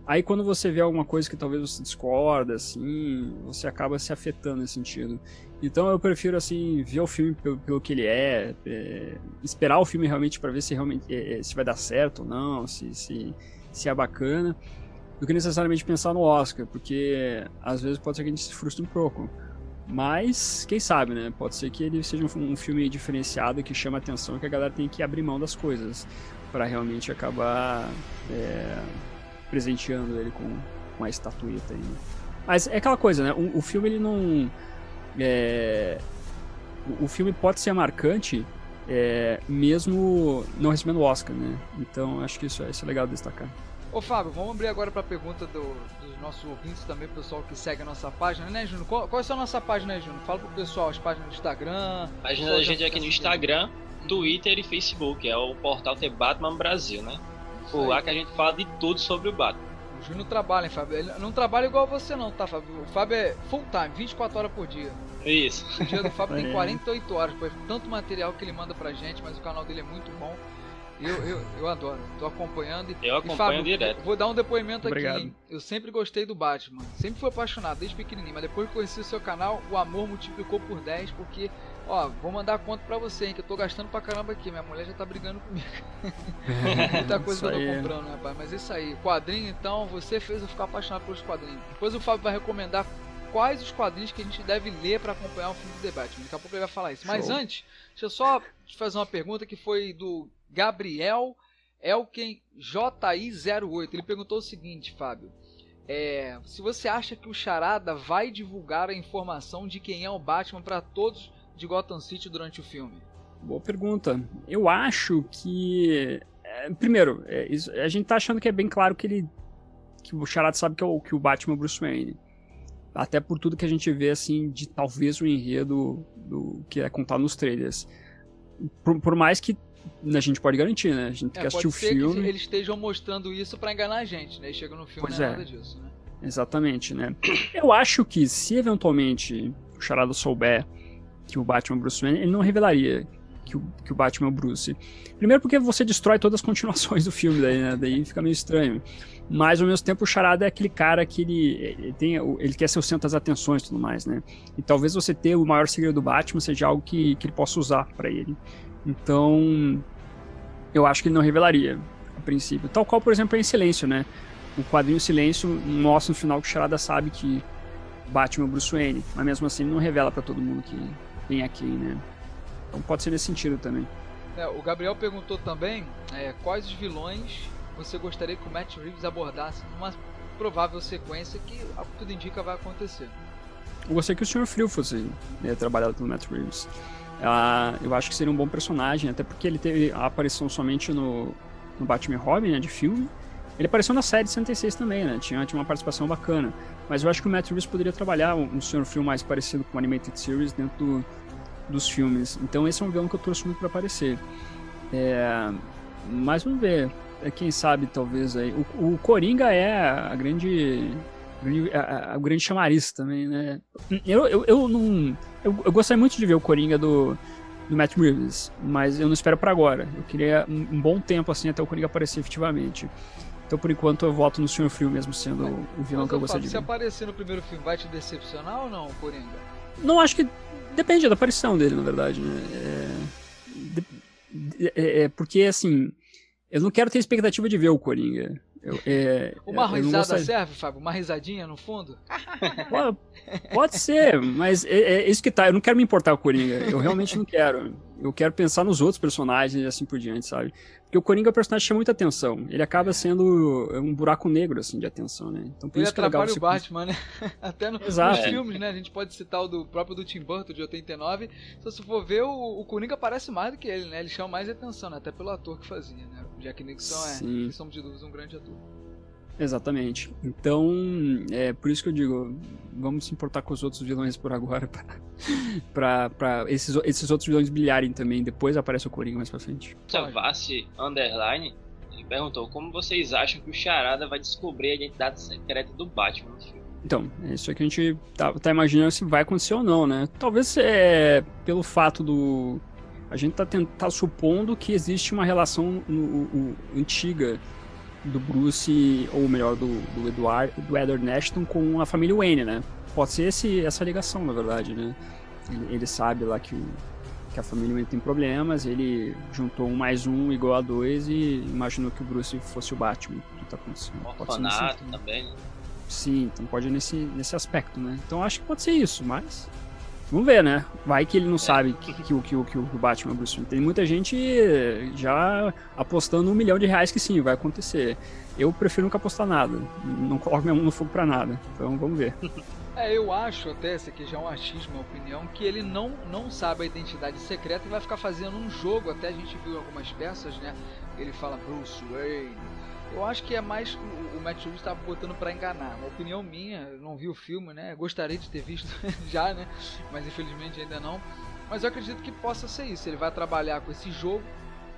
[SPEAKER 3] aí quando você vê alguma coisa que talvez você discorda, assim, você acaba se afetando nesse sentido. Então eu prefiro assim ver o filme pelo, pelo que ele é, é, esperar o filme realmente para ver se realmente é, é, se vai dar certo ou não, se, se, se é bacana, do que necessariamente pensar no Oscar, porque às vezes pode ser que a gente se frustre um pouco. Mas, quem sabe, né? Pode ser que ele seja um, filme diferenciado que chama atenção e que a galera tem que abrir mão das coisas para realmente acabar é, presenteando ele com, com a estatueta aí. Mas é aquela coisa, né? O, o filme ele não. É, o, o filme pode ser marcante é, mesmo não recebendo o Oscar, né? Então acho que isso, é, isso é legal destacar.
[SPEAKER 1] Ô Fábio, vamos abrir agora para a pergunta do, dos nossos ouvintes também, pessoal que segue a nossa página, né, Júnior? Qual, qual é a nossa página, né, Júnior? Fala pro pessoal, as páginas do Instagram.
[SPEAKER 2] A página da gente aqui no Instagram, Twitter e Facebook, é o portal The Batman Brasil, né? Por lá que a gente fala de tudo sobre o Batman.
[SPEAKER 1] O Júnior trabalha, hein, Fábio? Ele não trabalha igual você não, tá, Fábio? O Fábio é full time, 24 horas por dia.
[SPEAKER 2] Isso.
[SPEAKER 1] O dia do Fábio tem [LAUGHS] 48 horas, pois tanto material que ele manda pra gente, mas o canal dele é muito bom. Eu, eu, eu adoro, tô acompanhando.
[SPEAKER 2] Eu acompanho e, Fábio, direto.
[SPEAKER 1] Vou dar um depoimento
[SPEAKER 3] Obrigado.
[SPEAKER 1] aqui. Eu sempre gostei do Batman, sempre fui apaixonado desde pequenininho, mas depois que conheci o seu canal, o amor multiplicou por 10, porque, ó, vou mandar conta pra você, hein, que eu tô gastando pra caramba aqui, minha mulher já tá brigando comigo. [LAUGHS] Muita coisa que eu tô comprando, né, rapaz, mas isso aí. Quadrinho, então, você fez eu ficar apaixonado pelos quadrinhos. Depois o Fábio vai recomendar quais os quadrinhos que a gente deve ler para acompanhar o filme do debate. Daqui a pouco ele vai falar isso. Show. Mas antes, deixa eu só te fazer uma pergunta que foi do Gabriel Elken JI08. Ele perguntou o seguinte, Fábio. É, se você acha que o Charada vai divulgar a informação de quem é o Batman para todos de Gotham City durante o filme?
[SPEAKER 3] Boa pergunta. Eu acho que. É, primeiro, é, a gente tá achando que é bem claro que ele. que o Charada sabe que, é o, que o Batman é Bruce Wayne. Até por tudo que a gente vê, assim, de talvez o enredo do, que é contado nos trailers. Por, por mais que a gente pode garantir, né? A gente é, quer assistir o filme.
[SPEAKER 1] Que eles estejam mostrando isso para enganar a gente, né? E chega no filme pois não é, é nada disso, né?
[SPEAKER 3] Exatamente, né? Eu acho que se eventualmente o Charada souber que o Batman é Bruce Wayne, ele não revelaria que o, que o Batman é o Bruce. Primeiro porque você destrói todas as continuações do filme, daí, né? Daí fica meio estranho. Mas ao mesmo tempo o Charada é aquele cara que ele, ele, tem, ele quer ser o centro das atenções e tudo mais, né? E talvez você ter o maior segredo do Batman seja algo que, que ele possa usar para ele. Então, eu acho que ele não revelaria, a princípio. Tal qual, por exemplo, é em Silêncio, né? O quadrinho Silêncio mostra no final que o Charada sabe que Batman é o Bruce Wayne, mas mesmo assim não revela para todo mundo que quem é quem, né? Então pode ser nesse sentido também.
[SPEAKER 1] É, o Gabriel perguntou também é, quais os vilões você gostaria que o Matt Reeves abordasse numa provável sequência que, ao que tudo indica, vai acontecer.
[SPEAKER 3] Eu gostaria que o Sr. Frio fosse né, trabalhado pelo Matt Reeves. Eu acho que seria um bom personagem, até porque ele teve a aparição somente no, no Batman Robin, né, de filme. Ele apareceu na série de 66 também, né? Tinha, tinha uma participação bacana. Mas eu acho que o Matt Reeves poderia trabalhar um, um Sr. Frio mais parecido com o Animated Series dentro do, dos filmes. Então esse é um vilão que eu trouxe muito para aparecer. É, mas vamos ver. É, quem sabe, talvez aí. O, o Coringa é a grande o grande chamariz também, né? Eu, eu, eu não. Eu, eu gostaria muito de ver o Coringa do, do Matt Reeves, mas eu não espero para agora. Eu queria um, um, bom tempo assim até o Coringa aparecer efetivamente. Então, por enquanto, eu voto no Senhor Frio mesmo sendo mas, o vilão que eu gostaria de ver.
[SPEAKER 1] Se aparecer no primeiro filme, vai te decepcionar ou não, Coringa?
[SPEAKER 3] Não, acho que depende da aparição dele, na verdade. Né? É, é, é, porque, assim, eu não quero ter expectativa de ver o Coringa. Eu, é,
[SPEAKER 1] Uma risada serve, Fábio? Uma risadinha no fundo? [LAUGHS]
[SPEAKER 3] Pode, pode ser, mas é, é, isso que tá. Eu não quero me importar com o Coringa. Eu realmente não quero. Eu quero pensar nos outros personagens e assim por diante, sabe? Porque o Coringa é um personagem que chama muita atenção. Ele acaba sendo um buraco negro, assim, de atenção, né?
[SPEAKER 1] Então por Ele isso que é legal o Batman, né? [LAUGHS] Até no, nos filmes, né? A gente pode citar o do próprio do Tim Burton, de 89. Se você for ver, o, o Coringa parece mais do que ele, né? Ele chama mais atenção, né? Até pelo ator que fazia, né? O Jack Nixon é, sem sombra de dúvidas, um grande ator.
[SPEAKER 3] Exatamente. Então, é por isso que eu digo, vamos se importar com os outros vilões por agora [LAUGHS] para esses, esses outros vilões brilharem também. Depois aparece o Coringa mais pra frente.
[SPEAKER 2] Vassi Underline perguntou como vocês acham que o Charada vai descobrir a identidade secreta do Batman no filme.
[SPEAKER 3] Então, é isso que a gente tá, tá, imaginando se vai acontecer ou não, né? Talvez é pelo fato do. A gente tá, tá supondo que existe uma relação no, no, antiga do Bruce, ou melhor, do, do, Edward, do Edward Nashton com a família Wayne, né? Pode ser esse, essa ligação, na verdade, né? Ele, ele sabe lá que, que a família Wayne tem problemas, ele juntou um mais um igual a dois e imaginou que o Bruce fosse o Batman. Que tá acontecendo?
[SPEAKER 2] Orfanato também, né?
[SPEAKER 3] Sim, então pode ir nesse, nesse aspecto, né? Então acho que pode ser isso, mas Vamos ver, né? Vai que ele não é. sabe que, que, que, que, o, que o Batman é Bruce Wayne. Tem muita gente já apostando um milhão de reais que sim, vai acontecer. Eu prefiro nunca apostar nada. Não coloco minha mão no fogo pra nada. Então vamos ver. [LAUGHS]
[SPEAKER 1] É, eu acho até, esse aqui já é um achismo, uma opinião, que ele não, não sabe a identidade secreta e vai ficar fazendo um jogo. Até a gente viu algumas peças, né? Ele fala Bruce Wayne. Eu acho que é mais o, Matt Reeves estava botando para enganar. Uma opinião minha, não vi o filme, né? Gostaria de ter visto [LAUGHS] já, né? Mas infelizmente ainda não. Mas eu acredito que possa ser isso. Ele vai trabalhar com esse jogo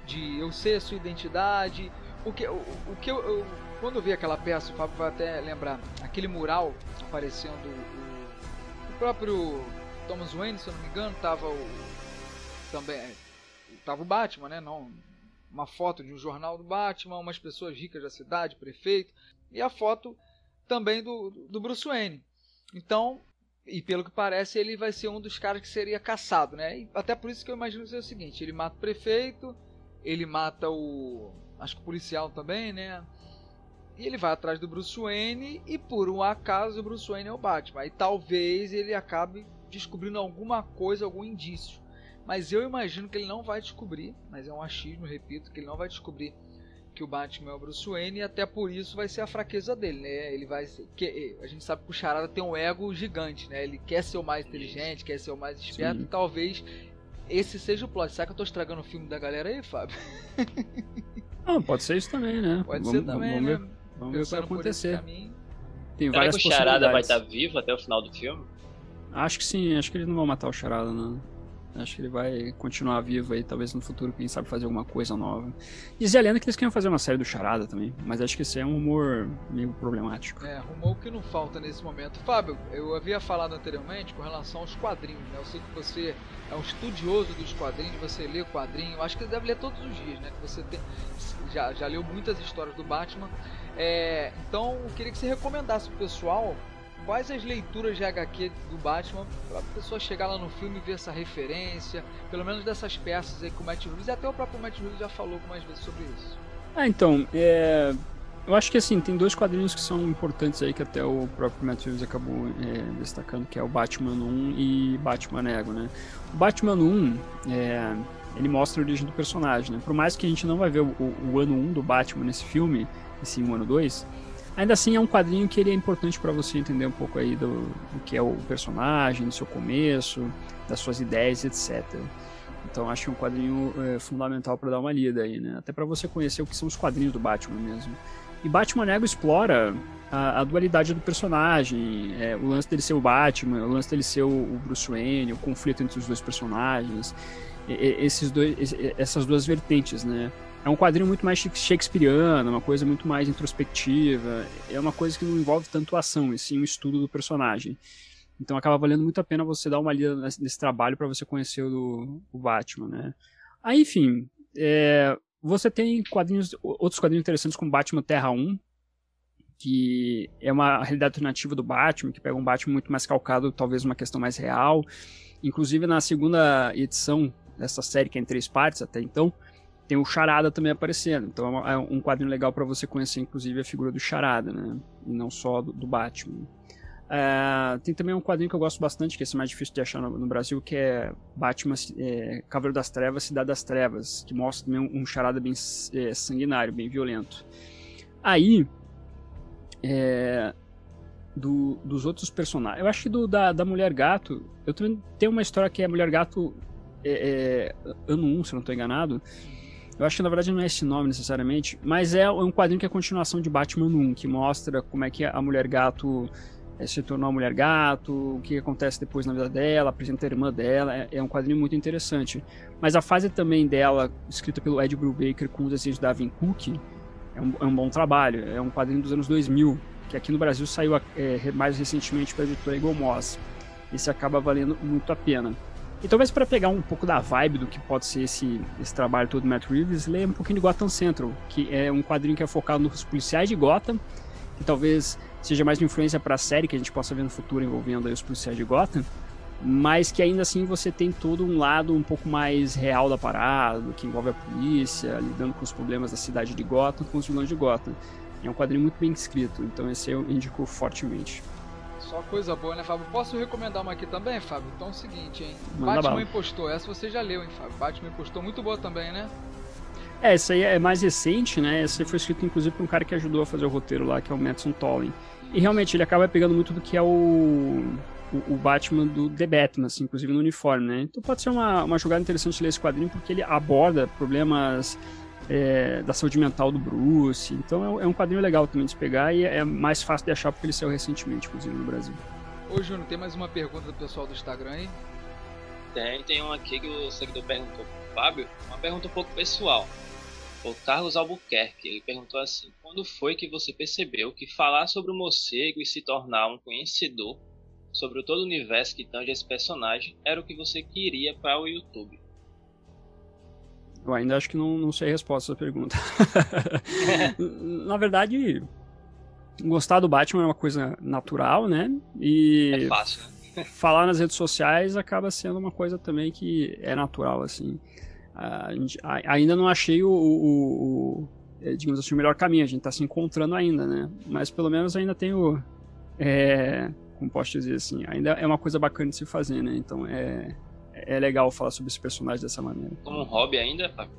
[SPEAKER 1] de eu ser a sua identidade. O que, o, o que eu, eu quando eu vi aquela peça, o Fábio vai até lembrar, aquele mural aparecendo o, o próprio Thomas Wayne, se eu não me engano, tava o também tava o Batman, né? Não uma foto de um jornal do Batman, umas pessoas ricas da cidade, prefeito, e a foto também do, do Bruce Wayne. Então, e pelo que parece, ele vai ser um dos caras que seria caçado, né? E até por isso que eu imagino ser o seguinte: ele mata o prefeito, ele mata o. Acho que o policial também, né? E ele vai atrás do Bruce Wayne e por um acaso o Bruce Wayne é o Batman. E talvez ele acabe descobrindo alguma coisa, algum indício. Mas eu imagino que ele não vai descobrir, mas é um achismo, repito, que ele não vai descobrir que o Batman é o Bruce Wayne e até por isso vai ser a fraqueza dele, né? Ele vai ser, que, a gente sabe que o Charada tem um ego gigante, né? Ele quer ser o mais inteligente, quer ser o mais esperto, Sim. e talvez esse seja o plot. Será que eu tô estragando o filme da galera aí, Fábio? [LAUGHS]
[SPEAKER 3] Ah, pode ser isso também, né?
[SPEAKER 1] Pode vamos, ser também,
[SPEAKER 3] vamos
[SPEAKER 1] né?
[SPEAKER 3] Ver. Vamos ver o que vai acontecer.
[SPEAKER 2] Tem várias Será que o Charada vai estar vivo até o final do filme?
[SPEAKER 3] Acho que sim, acho que eles não vão matar o Charada, não. Acho que ele vai continuar vivo aí, talvez no futuro, quem sabe fazer alguma coisa nova. Dizia a lenda que eles queriam fazer uma série do Charada também, mas acho que esse é um humor meio problemático.
[SPEAKER 1] É, rumor que não falta nesse momento. Fábio, eu havia falado anteriormente com relação aos quadrinhos, né? Eu sei que você é um estudioso dos quadrinhos, você lê quadrinho, acho que deve ler todos os dias, né? Você tem, já, já leu muitas histórias do Batman. É, então, eu queria que você recomendasse pro pessoal quais as leituras de HQ do Batman para a pessoa chegar lá no filme e ver essa referência, pelo menos dessas peças aí com o Matt Reeves, e até o próprio Matt Reeves já falou algumas vezes sobre isso.
[SPEAKER 3] Ah, então, é... eu acho que assim, tem dois quadrinhos que são importantes aí que até o próprio Matt Reeves acabou é, destacando, que é o Batman 1 e Batman Ego, né? O Batman 1, é... ele mostra a origem do personagem, né? Por mais que a gente não vai ver o, o, ano 1 do Batman nesse filme, esse ano 2, Ainda assim é um quadrinho que ele é importante para você entender um pouco aí do, do, que é o personagem, do seu começo, das suas ideias, etc. Então acho um quadrinho é, fundamental para dar uma lida aí, né? Até para você conhecer o que são os quadrinhos do Batman mesmo. E Batman Nego explora a, a, dualidade do personagem, é, o lance dele ser o Batman, o lance dele ser o, o Bruce Wayne, o conflito entre os dois personagens, e, e, esses dois, essas duas vertentes, né? É um quadrinho muito mais shakespeariano, uma coisa muito mais introspectiva. É uma coisa que não envolve tanto ação, e sim um estudo do personagem. Então acaba valendo muito a pena você dar uma lida nesse, trabalho para você conhecer o, o, Batman, né? Aí, enfim, é, você tem quadrinhos, outros quadrinhos interessantes como Batman Terra 1, que é uma realidade alternativa do Batman, que pega um Batman muito mais calcado, talvez uma questão mais real. Inclusive na segunda edição dessa série, que é em três partes até então, tem o Charada também aparecendo. Então é um quadrinho legal para você conhecer, inclusive, a figura do Charada, né? E não só do, do Batman. É, tem também um quadrinho que eu gosto bastante, que é esse mais difícil de achar no, no Brasil, que é Batman é, Cavaleiro das Trevas, Cidade das Trevas, que mostra também um, um charada bem é, sanguinário, bem violento. Aí, é, do, dos outros personagens, eu acho que do, da, da Mulher Gato, eu também tenho uma história que é Mulher Gato é, é, ano 1, se eu não estou enganado, eu acho que na verdade não é esse nome necessariamente, mas é um quadrinho que é a continuação de Batman 1, que mostra como é que a mulher gato é, se tornou a mulher gato, o que acontece depois na vida dela, apresenta a irmã dela, é, é um quadrinho muito interessante. Mas a fase também dela, escrita pelo Ed Brubaker com os desenhos da Avin Cook, é um, é um, bom trabalho. É um quadrinho dos anos 2000, que aqui no Brasil saiu é, mais recentemente para a editora Eagle Moss. Esse acaba valendo muito a pena. E talvez para pegar um pouco da vibe do que pode ser esse, esse trabalho todo do Matt Reeves, leia um pouquinho de Gotham Central, que é um quadrinho que é focado nos policiais de Gotham, que talvez seja mais de influência para a série que a gente possa ver no futuro envolvendo os policiais de Gotham, mas que ainda assim você tem todo um lado um pouco mais real da parada, que envolve a polícia, lidando com os problemas da cidade de Gotham, com os vilões de Gotham. É um quadrinho muito bem escrito, então esse eu indico fortemente.
[SPEAKER 1] Só coisa boa, né, Fábio? Posso recomendar uma aqui também, Fábio? Então é o seguinte, hein?
[SPEAKER 3] Manda
[SPEAKER 1] Batman
[SPEAKER 3] bala.
[SPEAKER 1] Impostor. Essa você já leu, hein, Fábio? Batman Impostor, muito boa também, né?
[SPEAKER 3] É, essa aí é mais recente, né? Essa aí foi escrito inclusive por um cara que ajudou a fazer o roteiro lá, que é o Madison Tollin. E realmente ele acaba pegando muito do que é o, o, o Batman do The Batman, assim, inclusive no uniforme, né? Então pode ser uma, uma jogada interessante ler esse quadrinho porque ele aborda problemas é, da saúde mental do Bruce. Então é, um- é um quadrinho legal também de se pegar e é mais fácil de achar porque ele saiu recentemente, inclusive no Brasil.
[SPEAKER 1] Ô, Júnior, tem mais uma pergunta do pessoal do Instagram aí?
[SPEAKER 2] Tem, tem um aqui que o seguidor perguntou pro Fábio, uma pergunta um pouco pessoal. O Carlos Albuquerque, ele perguntou assim: Quando foi que você percebeu que falar sobre o morcego e se tornar um conhecedor sobre todo o universo que tange esse personagem era o que você queria para o YouTube?
[SPEAKER 3] Eu ainda acho que não, não sei a resposta a essa pergunta. [LAUGHS] [LAUGHS] Na verdade, gostar do Batman é uma coisa natural, né? E
[SPEAKER 2] É fácil, [LAUGHS]
[SPEAKER 3] falar nas redes sociais acaba sendo uma coisa também que é natural, assim. A gente- a- ainda não achei o, o- o- é, digamos assim, o melhor caminho, a gente tá se encontrando ainda, né? Mas pelo menos ainda tem o... É, como posso dizer assim, ainda é uma coisa bacana de se fazer, né? Então é, é legal falar sobre esse personagem dessa maneira.
[SPEAKER 2] Como um hobby ainda, Fábio?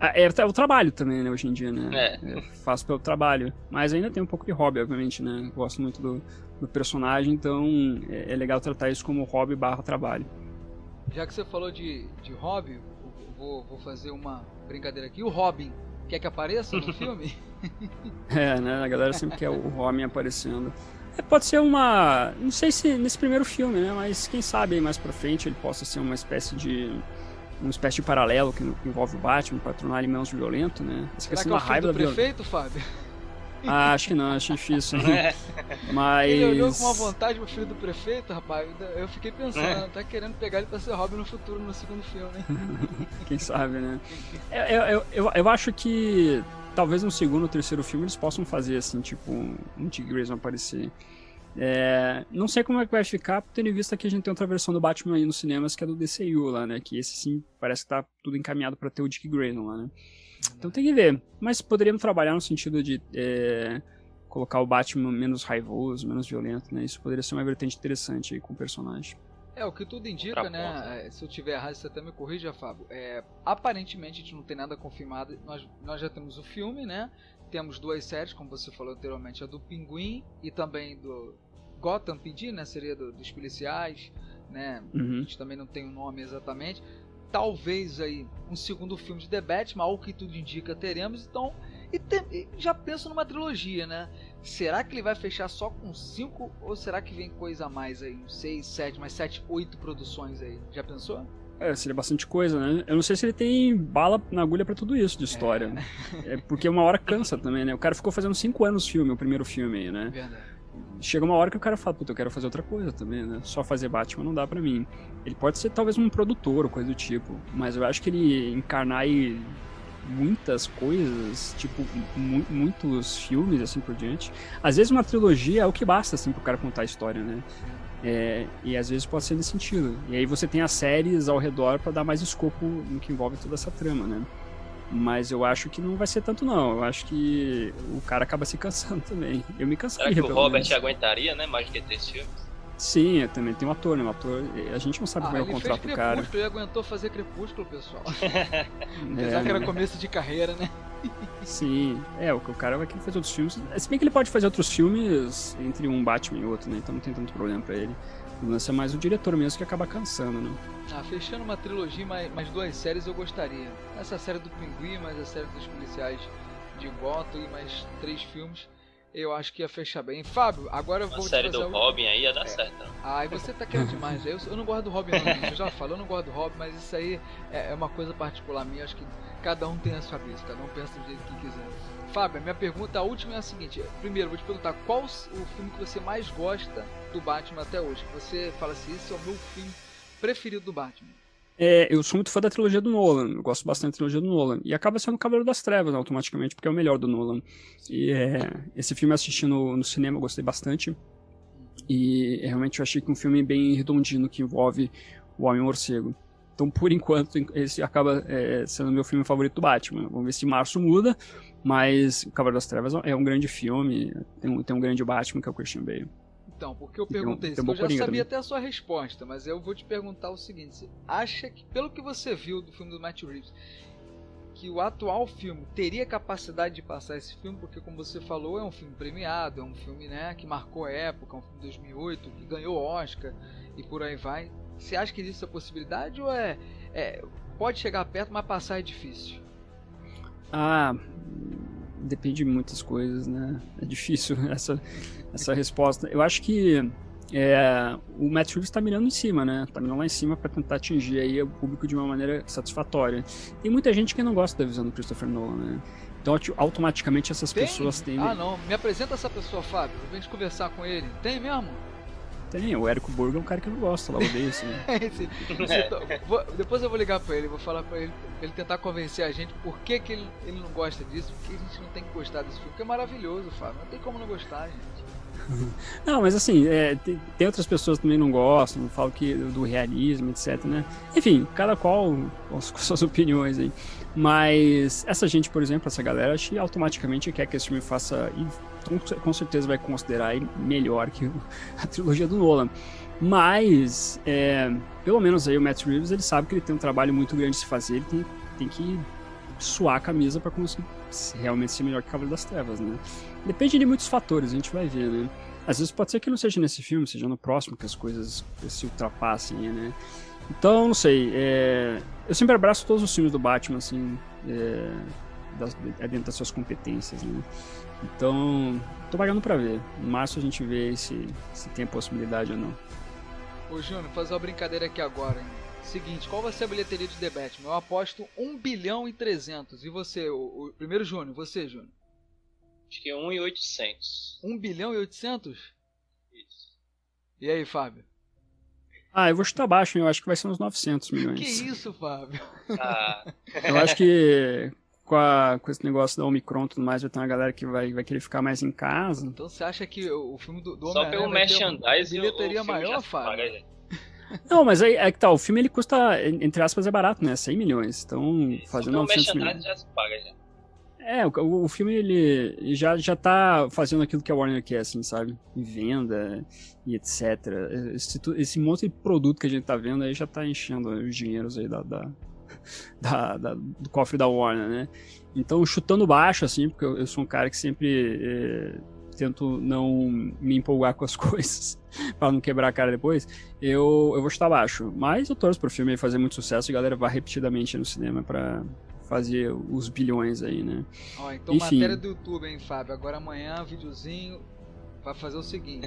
[SPEAKER 3] Ah, É, é o trabalho também, né, hoje em dia, né?
[SPEAKER 2] É.
[SPEAKER 3] Eu faço pelo trabalho. Mas ainda tem um pouco de hobby, obviamente, né? Gosto muito do, do personagem, então é, é legal tratar isso como hobby barra trabalho.
[SPEAKER 1] Já que você falou de, de hobby, vou, vou fazer uma brincadeira aqui. O Robin, quer que apareça no [LAUGHS] filme?
[SPEAKER 3] É, né? A galera sempre quer o Robin aparecendo. É, pode ser uma. Não sei se nesse primeiro filme, né? Mas quem sabe mais pra frente ele possa ser uma espécie de. Uma espécie de paralelo que envolve o Batman pra tornar ele menos violento, né? Essa
[SPEAKER 1] Será que é
[SPEAKER 3] da raiva
[SPEAKER 1] do
[SPEAKER 3] da
[SPEAKER 1] prefeito, Fábio?
[SPEAKER 3] Ah, acho que não, acho difícil. hein? [LAUGHS] Mas.
[SPEAKER 1] Ele olhou com uma vontade pro filho do prefeito, rapaz. Eu fiquei pensando, tá querendo pegar ele pra ser Robin no futuro, no segundo filme? [LAUGHS]
[SPEAKER 3] Quem sabe, né? Eu, eu, eu, eu acho que talvez no segundo ou terceiro filme eles possam fazer assim, tipo, um Dick Grayson aparecer. É, não sei como é que vai ficar, tendo em vista que a gente tem outra versão do Batman aí nos cinemas, que é do DCU lá, né? Que esse sim parece que tá tudo encaminhado pra ter o Dick Grayson lá, né? Então tem que ver. Mas poderíamos trabalhar no sentido de é, colocar o Batman menos raivoso, menos violento, né? Isso poderia ser uma vertente interessante aí com o personagem.
[SPEAKER 1] É, o que tudo indica, né?
[SPEAKER 2] ponta.
[SPEAKER 1] é, se eu tiver errado, você até me corrija, Fábio. É, aparentemente a gente não tem nada confirmado. Nós, nós já temos o filme, né? Temos duas séries, como você falou anteriormente, a do Pinguim e também do Gotham PD, né? Seria do- dos policiais, né? A
[SPEAKER 3] Uhum.
[SPEAKER 1] gente também não tem o nome exatamente. Talvez aí um segundo filme de The Batman, ao que tudo indica, teremos. Então, e, tem- e já penso numa trilogia, né? Será que ele vai fechar só com cinco ou será que vem coisa a mais aí? Uns seis, sete, mais sete, oito produções aí? Já pensou?
[SPEAKER 3] É, seria bastante coisa, né? Eu não sei se ele tem bala na agulha pra tudo isso de história. É. porque uma hora cansa também, né? O cara ficou fazendo cinco anos filme, o primeiro filme aí, né?
[SPEAKER 1] Verdade.
[SPEAKER 3] Chega uma hora que o cara fala, puta, eu quero fazer outra coisa também, né? Só fazer Batman não dá pra mim. Ele pode ser talvez um produtor ou coisa do tipo, mas eu acho que ele encarnar aí muitas coisas, tipo, mu- muitos filmes, assim por diante. Às vezes uma trilogia é o que basta, assim, pro cara contar a história, né? É, e às vezes pode ser nesse sentido. E aí você tem as séries ao redor pra dar mais escopo no que envolve toda essa trama, né? Mas eu acho que não vai ser tanto não. Eu acho que o cara acaba se cansando [LAUGHS] também. Eu me cansaria,
[SPEAKER 2] Será que o Robert
[SPEAKER 3] menos.
[SPEAKER 2] aguentaria, né? Mais que três filmes?
[SPEAKER 3] Sim, eu também tem um ator, né? Um ator. A gente não sabe
[SPEAKER 1] Ah,
[SPEAKER 3] como é o contrato do cara.
[SPEAKER 1] Ele aguentou fazer Crepúsculo, pessoal. [LAUGHS]
[SPEAKER 3] É,
[SPEAKER 1] Apesar que era
[SPEAKER 3] né?
[SPEAKER 1] começo de carreira, né?
[SPEAKER 3] Sim, é, o o cara vai querer fazer outros filmes. Se bem que ele pode fazer outros filmes entre um Batman e outro, né? Então não tem tanto problema pra ele. O lance é mais o diretor mesmo que acaba cansando, né?
[SPEAKER 1] Ah, fechando uma trilogia, mais, mais duas séries eu gostaria. Essa série do Pinguim, mais a série dos policiais de Gotham e mais três filmes. Eu acho que ia fechar bem. Fábio, agora eu vou te
[SPEAKER 2] série
[SPEAKER 1] fazer
[SPEAKER 2] do
[SPEAKER 1] a última-
[SPEAKER 2] Robin aí ia dar certo. né?
[SPEAKER 1] Ai, você tá querendo demais. Eu, eu não gosto do Robin, não, gente. Eu já falei, eu não gosto do Robin, mas isso aí é, é uma coisa particular minha. Acho que cada um tem a sua cabeça, cada um pensa do jeito que quiser. Fábio, a minha pergunta, a última é a seguinte: primeiro, vou te perguntar qual o filme que você mais gosta do Batman até hoje? Você fala assim: esse é o meu filme preferido do Batman.
[SPEAKER 3] É, eu sou muito fã da trilogia do Nolan, eu gosto bastante da trilogia do Nolan. E acaba sendo o Cavaleiro das Trevas, automaticamente, porque é o melhor do Nolan. E é, esse filme eu assisti no, no cinema, eu gostei bastante. E realmente eu achei que um filme bem redondinho que envolve o Homem-Morcego. Então, por enquanto, esse acaba é, sendo meu filme favorito do Batman. Vamos ver se março muda, mas Cavaleiro das Trevas é um grande filme, tem um, tem um grande Batman que é o Christian Bale.
[SPEAKER 1] Então, porque eu perguntei isso, eu já sabia também. até a sua resposta, mas eu vou te perguntar o seguinte: você acha que, pelo que você viu do filme do Matt Reeves, que o atual filme teria capacidade de passar esse filme, porque como você falou, é um filme premiado, é um filme né, que marcou a época, é um filme de 2008, que ganhou Oscar e por aí vai. Você acha que existe essa possibilidade ou é, é pode chegar perto, mas passar é difícil?
[SPEAKER 3] Ah, depende de muitas coisas, né? É difícil [LAUGHS] essa, essa resposta. Eu acho que é, o Matt Reeves está mirando em cima, né? Tá mirando lá em cima para tentar atingir aí o público de uma maneira satisfatória. Tem muita gente que não gosta da visão do Christopher Nolan, né? Então automaticamente essas
[SPEAKER 1] Tem?
[SPEAKER 3] pessoas têm.
[SPEAKER 1] Ah, não. Me apresenta essa pessoa, Fábio. Vem conversar com ele. Tem mesmo?
[SPEAKER 3] Tem, o Érico Borgo é um cara que não gosta, lá odeia isso. Né? [LAUGHS] [LAUGHS]
[SPEAKER 1] vou, depois eu vou ligar pra ele, vou falar pra ele, ele tentar convencer a gente por que, que ele, ele não gosta disso, porque a gente não tem que gostar desse filme, porque é maravilhoso, Fábio. Não tem como não gostar, gente. [LAUGHS]
[SPEAKER 3] Não, mas assim, é, tem, tem, outras pessoas que também não gostam, falam que do realismo, etc, né? Enfim, cada qual com [LAUGHS] suas opiniões aí. Mas essa gente, por exemplo, essa galera, acho que automaticamente quer que esse filme faça e com certeza vai considerar melhor que [LAUGHS] a trilogia do Nolan. Mas, é, pelo menos aí o Matt Reeves, ele sabe que ele tem um trabalho muito grande de se fazer, ele tem, tem que suar a camisa para conseguir realmente ser melhor que Cavaleiro das Trevas, né? Depende de muitos fatores, a gente vai ver, né? Às vezes pode ser que não seja nesse filme, seja no próximo que as coisas se ultrapassem, né? Então, não sei. É... Eu sempre abraço todos os filmes do Batman, assim, é... Das... É dentro das suas competências, né? Então, tô pagando pra ver. Em março a gente vê se, se tem possibilidade ou não.
[SPEAKER 1] Ô, Júnior, fazer uma brincadeira aqui agora, hein? Seguinte, qual vai ser a bilheteria de The Batman? Eu aposto 1 bilhão e 300. E você, o, o primeiro Júnior, você, Júnior?
[SPEAKER 2] Acho que é 1 e 800.
[SPEAKER 1] 1 bilhão e 800? Isso. E aí, Fábio?
[SPEAKER 3] Ah, eu vou chutar baixo, eu acho que vai ser uns 900 milhões.
[SPEAKER 1] Que isso, Fábio?
[SPEAKER 2] Ah.
[SPEAKER 3] eu acho que com, a, com esse negócio da Omicron e tudo mais, vai ter uma galera que vai, vai querer ficar mais em casa.
[SPEAKER 1] Então você acha que o filme do, do
[SPEAKER 2] Só pelo merchandising,
[SPEAKER 1] bilheteria maior, Fábio?
[SPEAKER 3] Não, mas aí é que tá, o filme ele custa, entre aspas, é barato, né? 100 milhões. Então, fazendo 900 milhões.
[SPEAKER 2] já se paga já.
[SPEAKER 3] É, o, o filme ele já, já tá fazendo aquilo que a Warner quer, assim, sabe? Venda e etc. Esse, esse monte de produto que a gente tá vendo aí já tá enchendo os dinheiros aí da, da, [LAUGHS] da, da do cofre da Warner, né? Então, chutando baixo, assim, porque eu, eu sou um cara que sempre é, tento não me empolgar com as [LAUGHS] coisas para não quebrar a cara depois, eu, eu vou chutar baixo. Mas eu torço pro filme fazer muito sucesso e a galera vai repetidamente no cinema para fazer os bilhões aí, né?
[SPEAKER 1] Ó, então Enfim. matéria do YouTube, hein, Fábio? Agora amanhã, videozinho, vai fazer o seguinte: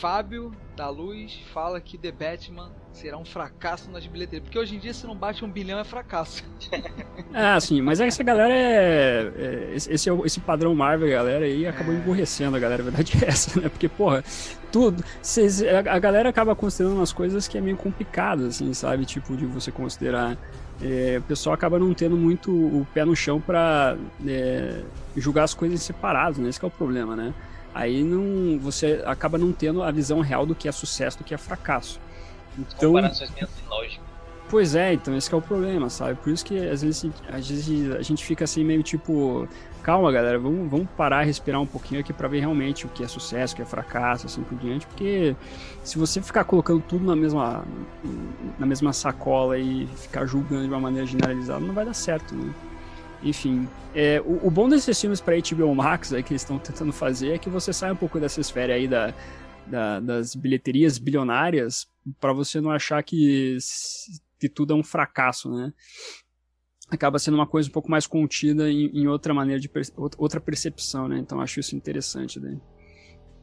[SPEAKER 1] Fábio da Luz fala que The Batman será um fracasso nas bilheterias. Porque hoje em dia, se não bate um bilhão, é fracasso. [LAUGHS]
[SPEAKER 3] ah, sim, mas essa galera é. é esse, esse padrão Marvel, galera, aí acabou é. emburrecendo a galera, a verdade é essa, né? Porque, porra, tudo. Cês, a, a galera acaba considerando umas coisas que é meio complicado, assim, sabe? Tipo, de você considerar é, o pessoal acaba não tendo muito o pé no chão para é, julgar as coisas separadas, né? Esse é o problema, né? Aí não, você acaba não tendo a visão real do que é sucesso, do que é fracasso.
[SPEAKER 2] Então, Comparações meio lógicas.
[SPEAKER 3] Pois é, então esse é o problema, sabe? Por isso que às vezes, às vezes a gente fica assim meio tipo, calma galera, vamos, vamos parar, respirar um pouquinho aqui para ver realmente o que é sucesso, o que é fracasso, assim por diante, porque se você ficar colocando tudo na mesma, na mesma sacola e ficar julgando de uma maneira generalizada, não vai dar certo, né? Enfim, é, o, o, bom desses filmes para HBO Max aí, que eles estão tentando fazer é que você sai um pouco dessa esfera aí da, da das bilheterias bilionárias para você não achar que que tudo é um fracasso, né? Acaba sendo uma coisa um pouco mais contida em, em outra maneira de outra percepção, né? Então acho isso interessante daí.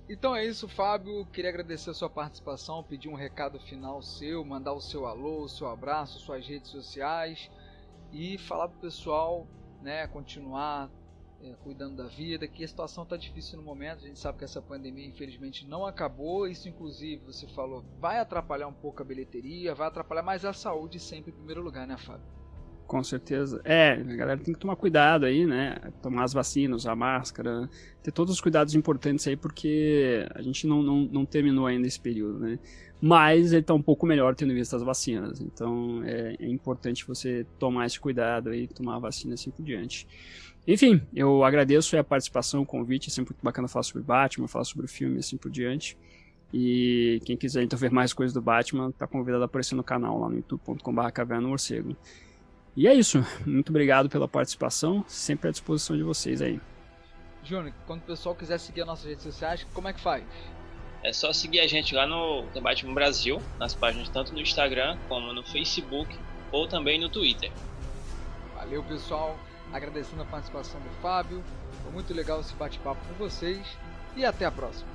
[SPEAKER 1] Então é isso, Fábio. Queria agradecer a sua participação, pedir um recado final seu, mandar o seu alô, o seu abraço, suas redes sociais e falar pro pessoal, né, continuar é, cuidando da vida, que a situação está difícil no momento. A gente sabe que essa pandemia, infelizmente, não acabou. Isso, inclusive, você falou, vai atrapalhar um pouco a bilheteria, vai atrapalhar, mais a saúde sempre em primeiro lugar, né, Fábio?
[SPEAKER 3] Com certeza. É, a galera tem que tomar cuidado aí, né? Tomar as vacinas, usar máscara, ter todos os cuidados importantes aí, porque a gente não, não, não terminou ainda esse período, né? Mas ele tá um pouco melhor tendo visto as vacinas. Então é, é importante você tomar esse cuidado aí, tomar a vacina assim por diante. Enfim, eu agradeço a participação, o convite, é sempre muito bacana falar sobre Batman, falar sobre o filme assim por diante. E quem quiser então ver mais coisas do Batman, tá convidado a aparecer no canal lá no youtube.com.br Caverna Morcego. E é isso. Muito obrigado pela participação. Sempre à disposição de vocês aí.
[SPEAKER 1] Júnior, quando o pessoal quiser seguir as nossas redes sociais, como é que faz?
[SPEAKER 2] É só seguir a gente lá no The Batman Brasil, nas páginas tanto no Instagram como no Facebook ou também no Twitter.
[SPEAKER 1] Valeu, pessoal. Agradecendo a participação do Fábio. Foi muito legal esse bate-papo com vocês. E até a próxima.